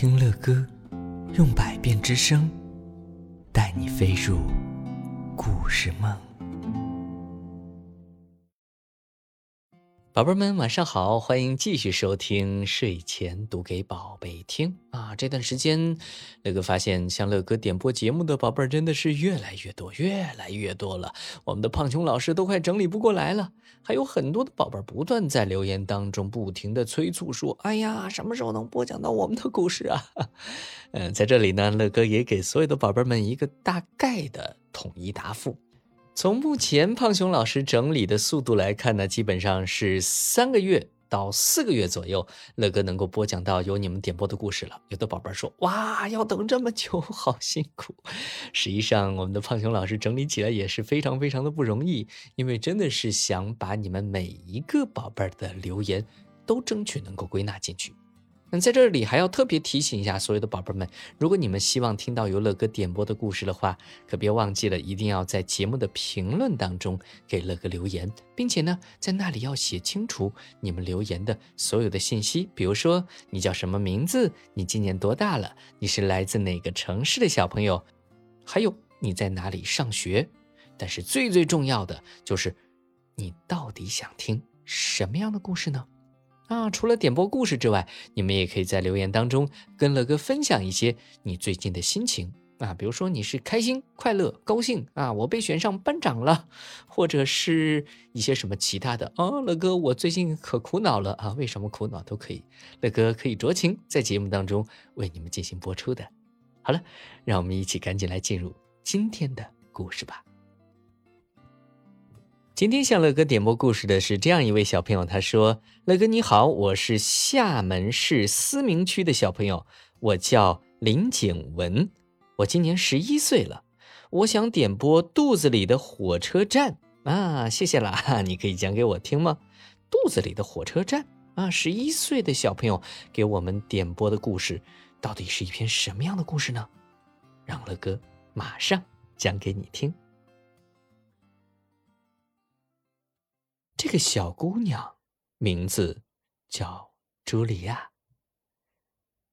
听乐歌，用百变之声，带你飞入故事梦。宝贝们，晚上好！欢迎继续收听睡前读给宝贝听啊！这段时间，乐哥发现向乐哥点播节目的宝贝真的是越来越多，越来越多了。我们的胖熊老师都快整理不过来了，还有很多的宝贝不断在留言当中不停的催促说：“哎呀，什么时候能播讲到我们的故事啊？” 嗯，在这里呢，乐哥也给所有的宝贝们一个大概的统一答复。从目前胖熊老师整理的速度来看呢，基本上是三个月到四个月左右，乐哥能够播讲到有你们点播的故事了。有的宝贝说：“哇，要等这么久，好辛苦。”实际上，我们的胖熊老师整理起来也是非常非常的不容易，因为真的是想把你们每一个宝贝的留言都争取能够归纳进去。那在这里还要特别提醒一下所有的宝贝们，如果你们希望听到由乐哥点播的故事的话，可别忘记了，一定要在节目的评论当中给乐哥留言，并且呢，在那里要写清楚你们留言的所有的信息，比如说你叫什么名字，你今年多大了，你是来自哪个城市的小朋友，还有你在哪里上学。但是最最重要的就是，你到底想听什么样的故事呢？啊，除了点播故事之外，你们也可以在留言当中跟乐哥分享一些你最近的心情啊，比如说你是开心、快乐、高兴啊，我被选上班长了，或者是一些什么其他的啊，乐哥我最近可苦恼了啊，为什么苦恼都可以，乐哥可以酌情在节目当中为你们进行播出的。好了，让我们一起赶紧来进入今天的故事吧。今天向乐哥点播故事的是这样一位小朋友，他说：“乐哥你好，我是厦门市思明区的小朋友，我叫林景文，我今年十一岁了，我想点播肚子里的火车站啊，谢谢啦，你可以讲给我听吗？肚子里的火车站啊，十一岁的小朋友给我们点播的故事，到底是一篇什么样的故事呢？让乐哥马上讲给你听。”这个小姑娘名字叫茱莉亚。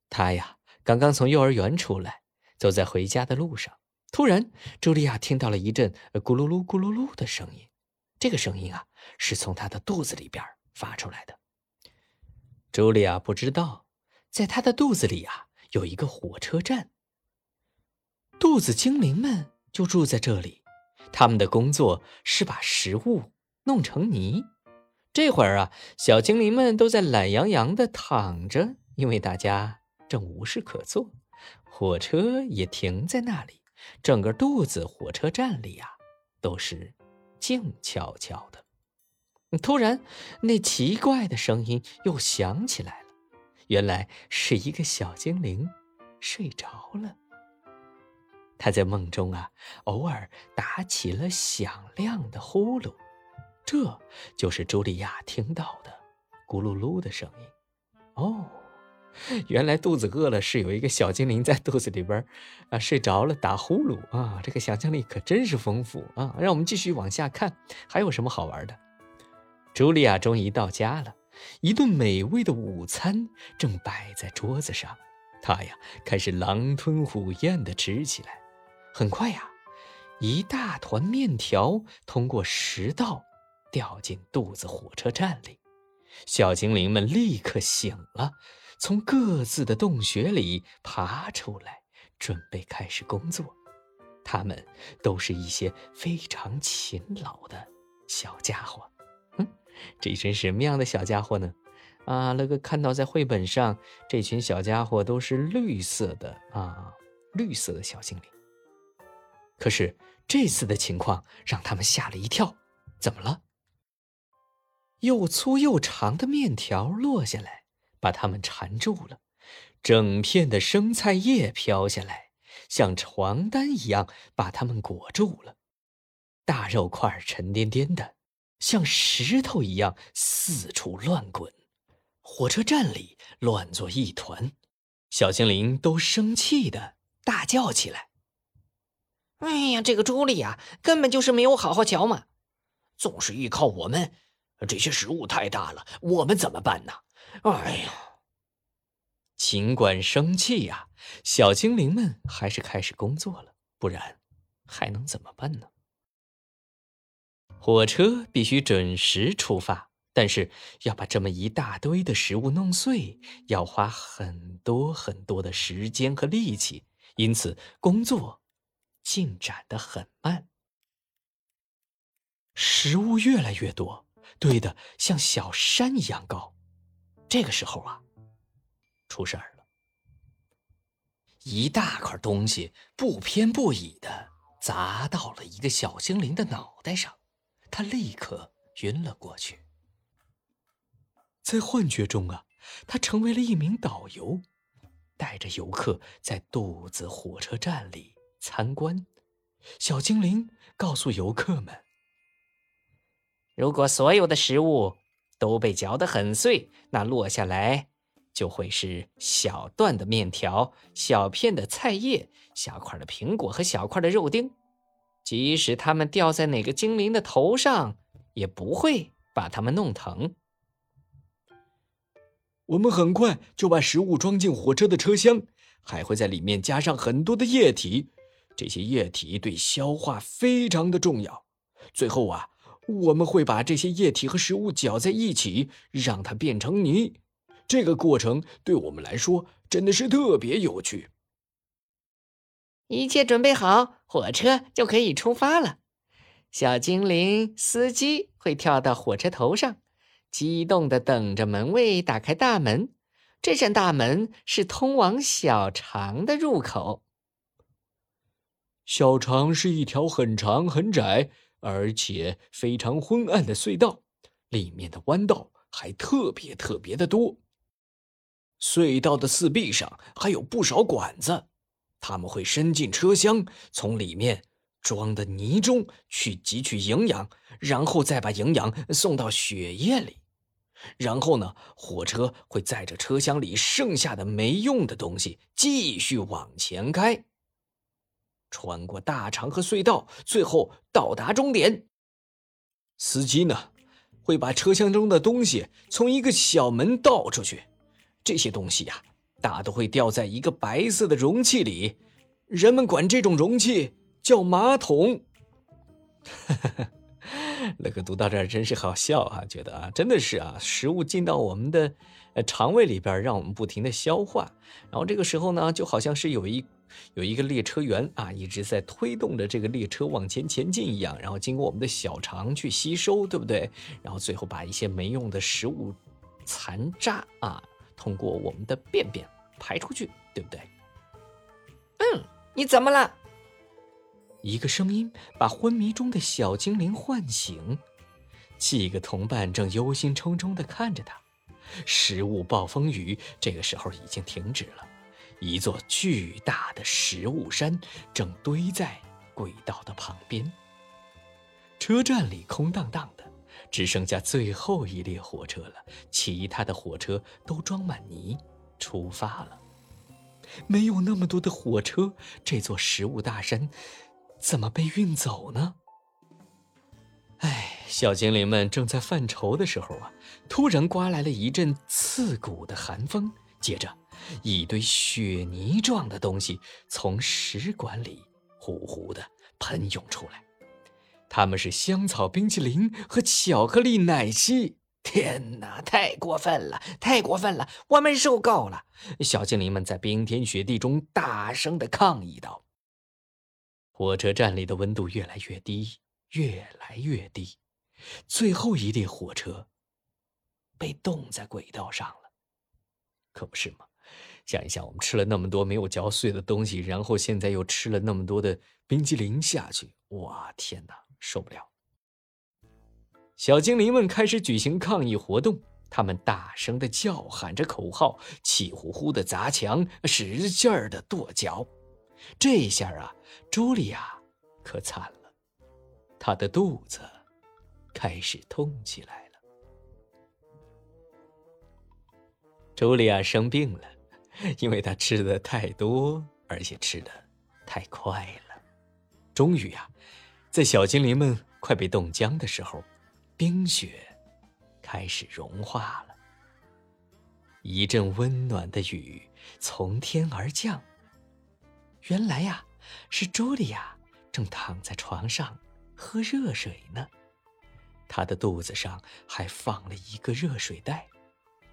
她呀，刚刚从幼儿园出来，走在回家的路上，突然，茱莉亚听到了一阵咕噜噜、咕噜噜的声音。这个声音啊，是从她的肚子里边发出来的。茱莉亚不知道，在她的肚子里啊，有一个火车站。肚子精灵们就住在这里，他们的工作是把食物。弄成泥，这会儿啊，小精灵们都在懒洋洋的躺着，因为大家正无事可做。火车也停在那里，整个肚子火车站里啊，都是静悄悄的。突然，那奇怪的声音又响起来了，原来是一个小精灵睡着了。他在梦中啊，偶尔打起了响亮的呼噜。这就是茱莉亚听到的“咕噜噜”的声音。哦，原来肚子饿了是有一个小精灵在肚子里边啊睡着了打呼噜啊！这个想象力可真是丰富啊！让我们继续往下看，还有什么好玩的？茱莉亚终于到家了，一顿美味的午餐正摆在桌子上，她呀开始狼吞虎咽地吃起来。很快呀，一大团面条通过食道。掉进肚子火车站里，小精灵们立刻醒了，从各自的洞穴里爬出来，准备开始工作。他们都是一些非常勤劳的小家伙。嗯，这一群什么样的小家伙呢？啊，乐哥看到在绘本上，这群小家伙都是绿色的啊，绿色的小精灵。可是这次的情况让他们吓了一跳，怎么了？又粗又长的面条落下来，把它们缠住了；整片的生菜叶飘下来，像床单一样把它们裹住了；大肉块沉甸甸的，像石头一样四处乱滚。火车站里乱作一团，小精灵都生气的大叫起来：“哎呀，这个朱莉呀，根本就是没有好好瞧嘛，总是依靠我们。”这些食物太大了，我们怎么办呢？哎呀！尽管生气呀，小精灵们还是开始工作了，不然还能怎么办呢？火车必须准时出发，但是要把这么一大堆的食物弄碎，要花很多很多的时间和力气，因此工作进展的很慢。食物越来越多，堆得像小山一样高。这个时候啊，出事儿了。一大块东西不偏不倚的砸到了一个小精灵的脑袋上，他立刻晕了过去。在幻觉中啊，他成为了一名导游，带着游客在肚子火车站里参观。小精灵告诉游客们。如果所有的食物都被嚼得很碎，那落下来就会是小段的面条、小片的菜叶、小块的苹果和小块的肉丁。即使它们掉在哪个精灵的头上，也不会把它们弄疼。我们很快就把食物装进火车的车厢，还会在里面加上很多的液体。这些液体对消化非常的重要。最后啊。我们会把这些液体和食物搅在一起，让它变成泥。这个过程对我们来说真的是特别有趣。一切准备好，火车就可以出发了。小精灵司机会跳到火车头上，激动地等着门卫打开大门。这扇大门是通往小肠的入口。小肠是一条很长很窄。而且非常昏暗的隧道，里面的弯道还特别特别的多。隧道的四壁上还有不少管子，他们会伸进车厢，从里面装的泥中去汲取营养，然后再把营养送到血液里。然后呢，火车会载着车厢里剩下的没用的东西继续往前开。穿过大肠和隧道，最后到达终点。司机呢，会把车厢中的东西从一个小门倒出去。这些东西呀，大都会掉在一个白色的容器里，人们管这种容器叫马桶。那个读到这儿真是好笑啊，觉得啊，真的是啊，食物进到我们的肠胃里边，让我们不停的消化。然后这个时候呢，就好像是有一。有一个列车员啊，一直在推动着这个列车往前前进一样，然后经过我们的小肠去吸收，对不对？然后最后把一些没用的食物残渣啊，通过我们的便便排出去，对不对？嗯，你怎么了？一个声音把昏迷中的小精灵唤醒，几个同伴正忧心忡忡地看着他。食物暴风雨这个时候已经停止了。一座巨大的食物山正堆在轨道的旁边。车站里空荡荡的，只剩下最后一列火车了。其他的火车都装满泥，出发了。没有那么多的火车，这座食物大山怎么被运走呢？哎，小精灵们正在犯愁的时候啊，突然刮来了一阵刺骨的寒风，接着。一堆雪泥状的东西从食管里呼呼的喷涌出来，它们是香草冰淇淋和巧克力奶昔。天哪，太过分了，太过分了！我们受够了！小精灵们在冰天雪地中大声的抗议道。火车站里的温度越来越低，越来越低，最后一列火车被冻在轨道上了，可不是吗？想一想，我们吃了那么多没有嚼碎的东西，然后现在又吃了那么多的冰激凌下去，哇，天哪，受不了！小精灵们开始举行抗议活动，他们大声的叫喊着口号，气呼呼的砸墙，使劲儿的跺脚。这下啊，茱莉亚可惨了，她的肚子开始痛起来了。茱莉亚生病了。因为她吃的太多，而且吃的太快了。终于呀，在小精灵们快被冻僵的时候，冰雪开始融化了。一阵温暖的雨从天而降。原来呀，是茱莉亚正躺在床上喝热水呢，她的肚子上还放了一个热水袋。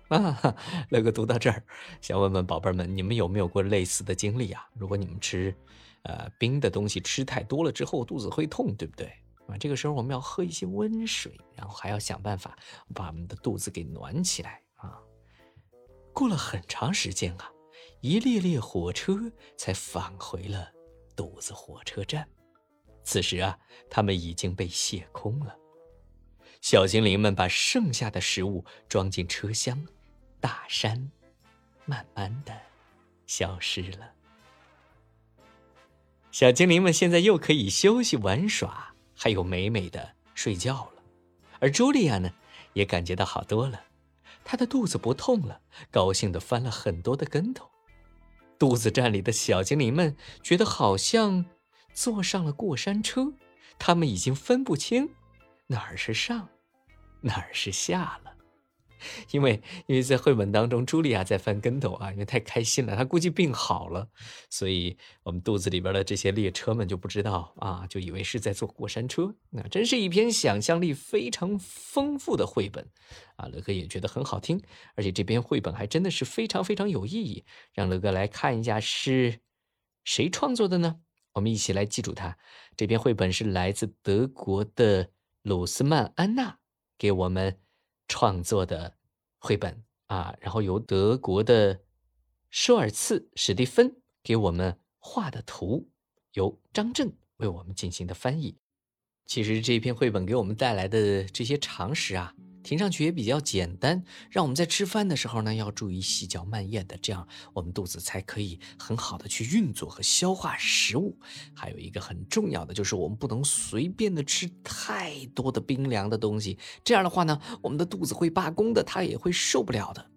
啊，乐哥读到这儿，想问问宝贝们，你们有没有过类似的经历啊？如果你们吃，呃，冰的东西吃太多了之后，肚子会痛，对不对？啊，这个时候我们要喝一些温水，然后还要想办法把我们的肚子给暖起来啊。过了很长时间啊，一列列火车才返回了肚子火车站。此时啊，他们已经被卸空了。小精灵们把剩下的食物装进车厢，大山慢慢的消失了。小精灵们现在又可以休息玩耍，还有美美的睡觉了。而茱莉亚呢，也感觉到好多了，她的肚子不痛了，高兴的翻了很多的跟头。肚子站里的小精灵们觉得好像坐上了过山车，他们已经分不清哪儿是上。哪儿是下了？因为因为在绘本当中，茱莉亚在翻跟头啊，因为太开心了，她估计病好了，所以我们肚子里边的这些列车们就不知道啊，就以为是在坐过山车。那真是一篇想象力非常丰富的绘本啊！乐哥也觉得很好听，而且这篇绘本还真的是非常非常有意义。让乐哥来看一下是谁创作的呢？我们一起来记住它。这篇绘本是来自德国的鲁斯曼安娜。给我们创作的绘本啊，然后由德国的舒尔茨史蒂芬给我们画的图，由张震为我们进行的翻译。其实这篇绘本给我们带来的这些常识啊。听上去也比较简单，让我们在吃饭的时候呢，要注意细嚼慢咽的，这样我们肚子才可以很好的去运作和消化食物。还有一个很重要的就是，我们不能随便的吃太多的冰凉的东西，这样的话呢，我们的肚子会罢工的，它也会受不了的。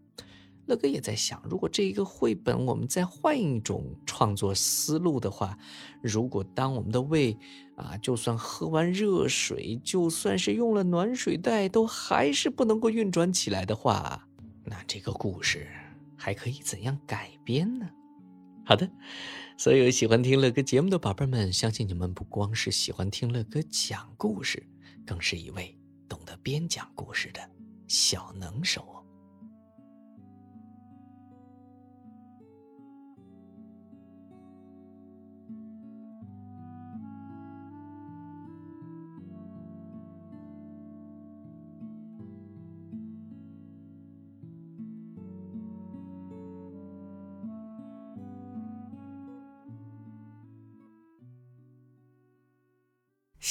乐哥也在想，如果这一个绘本我们再换一种创作思路的话，如果当我们的胃啊，就算喝完热水，就算是用了暖水袋，都还是不能够运转起来的话，那这个故事还可以怎样改编呢？好的，所有喜欢听乐哥节目的宝贝们，相信你们不光是喜欢听乐哥讲故事，更是一位懂得编讲故事的小能手。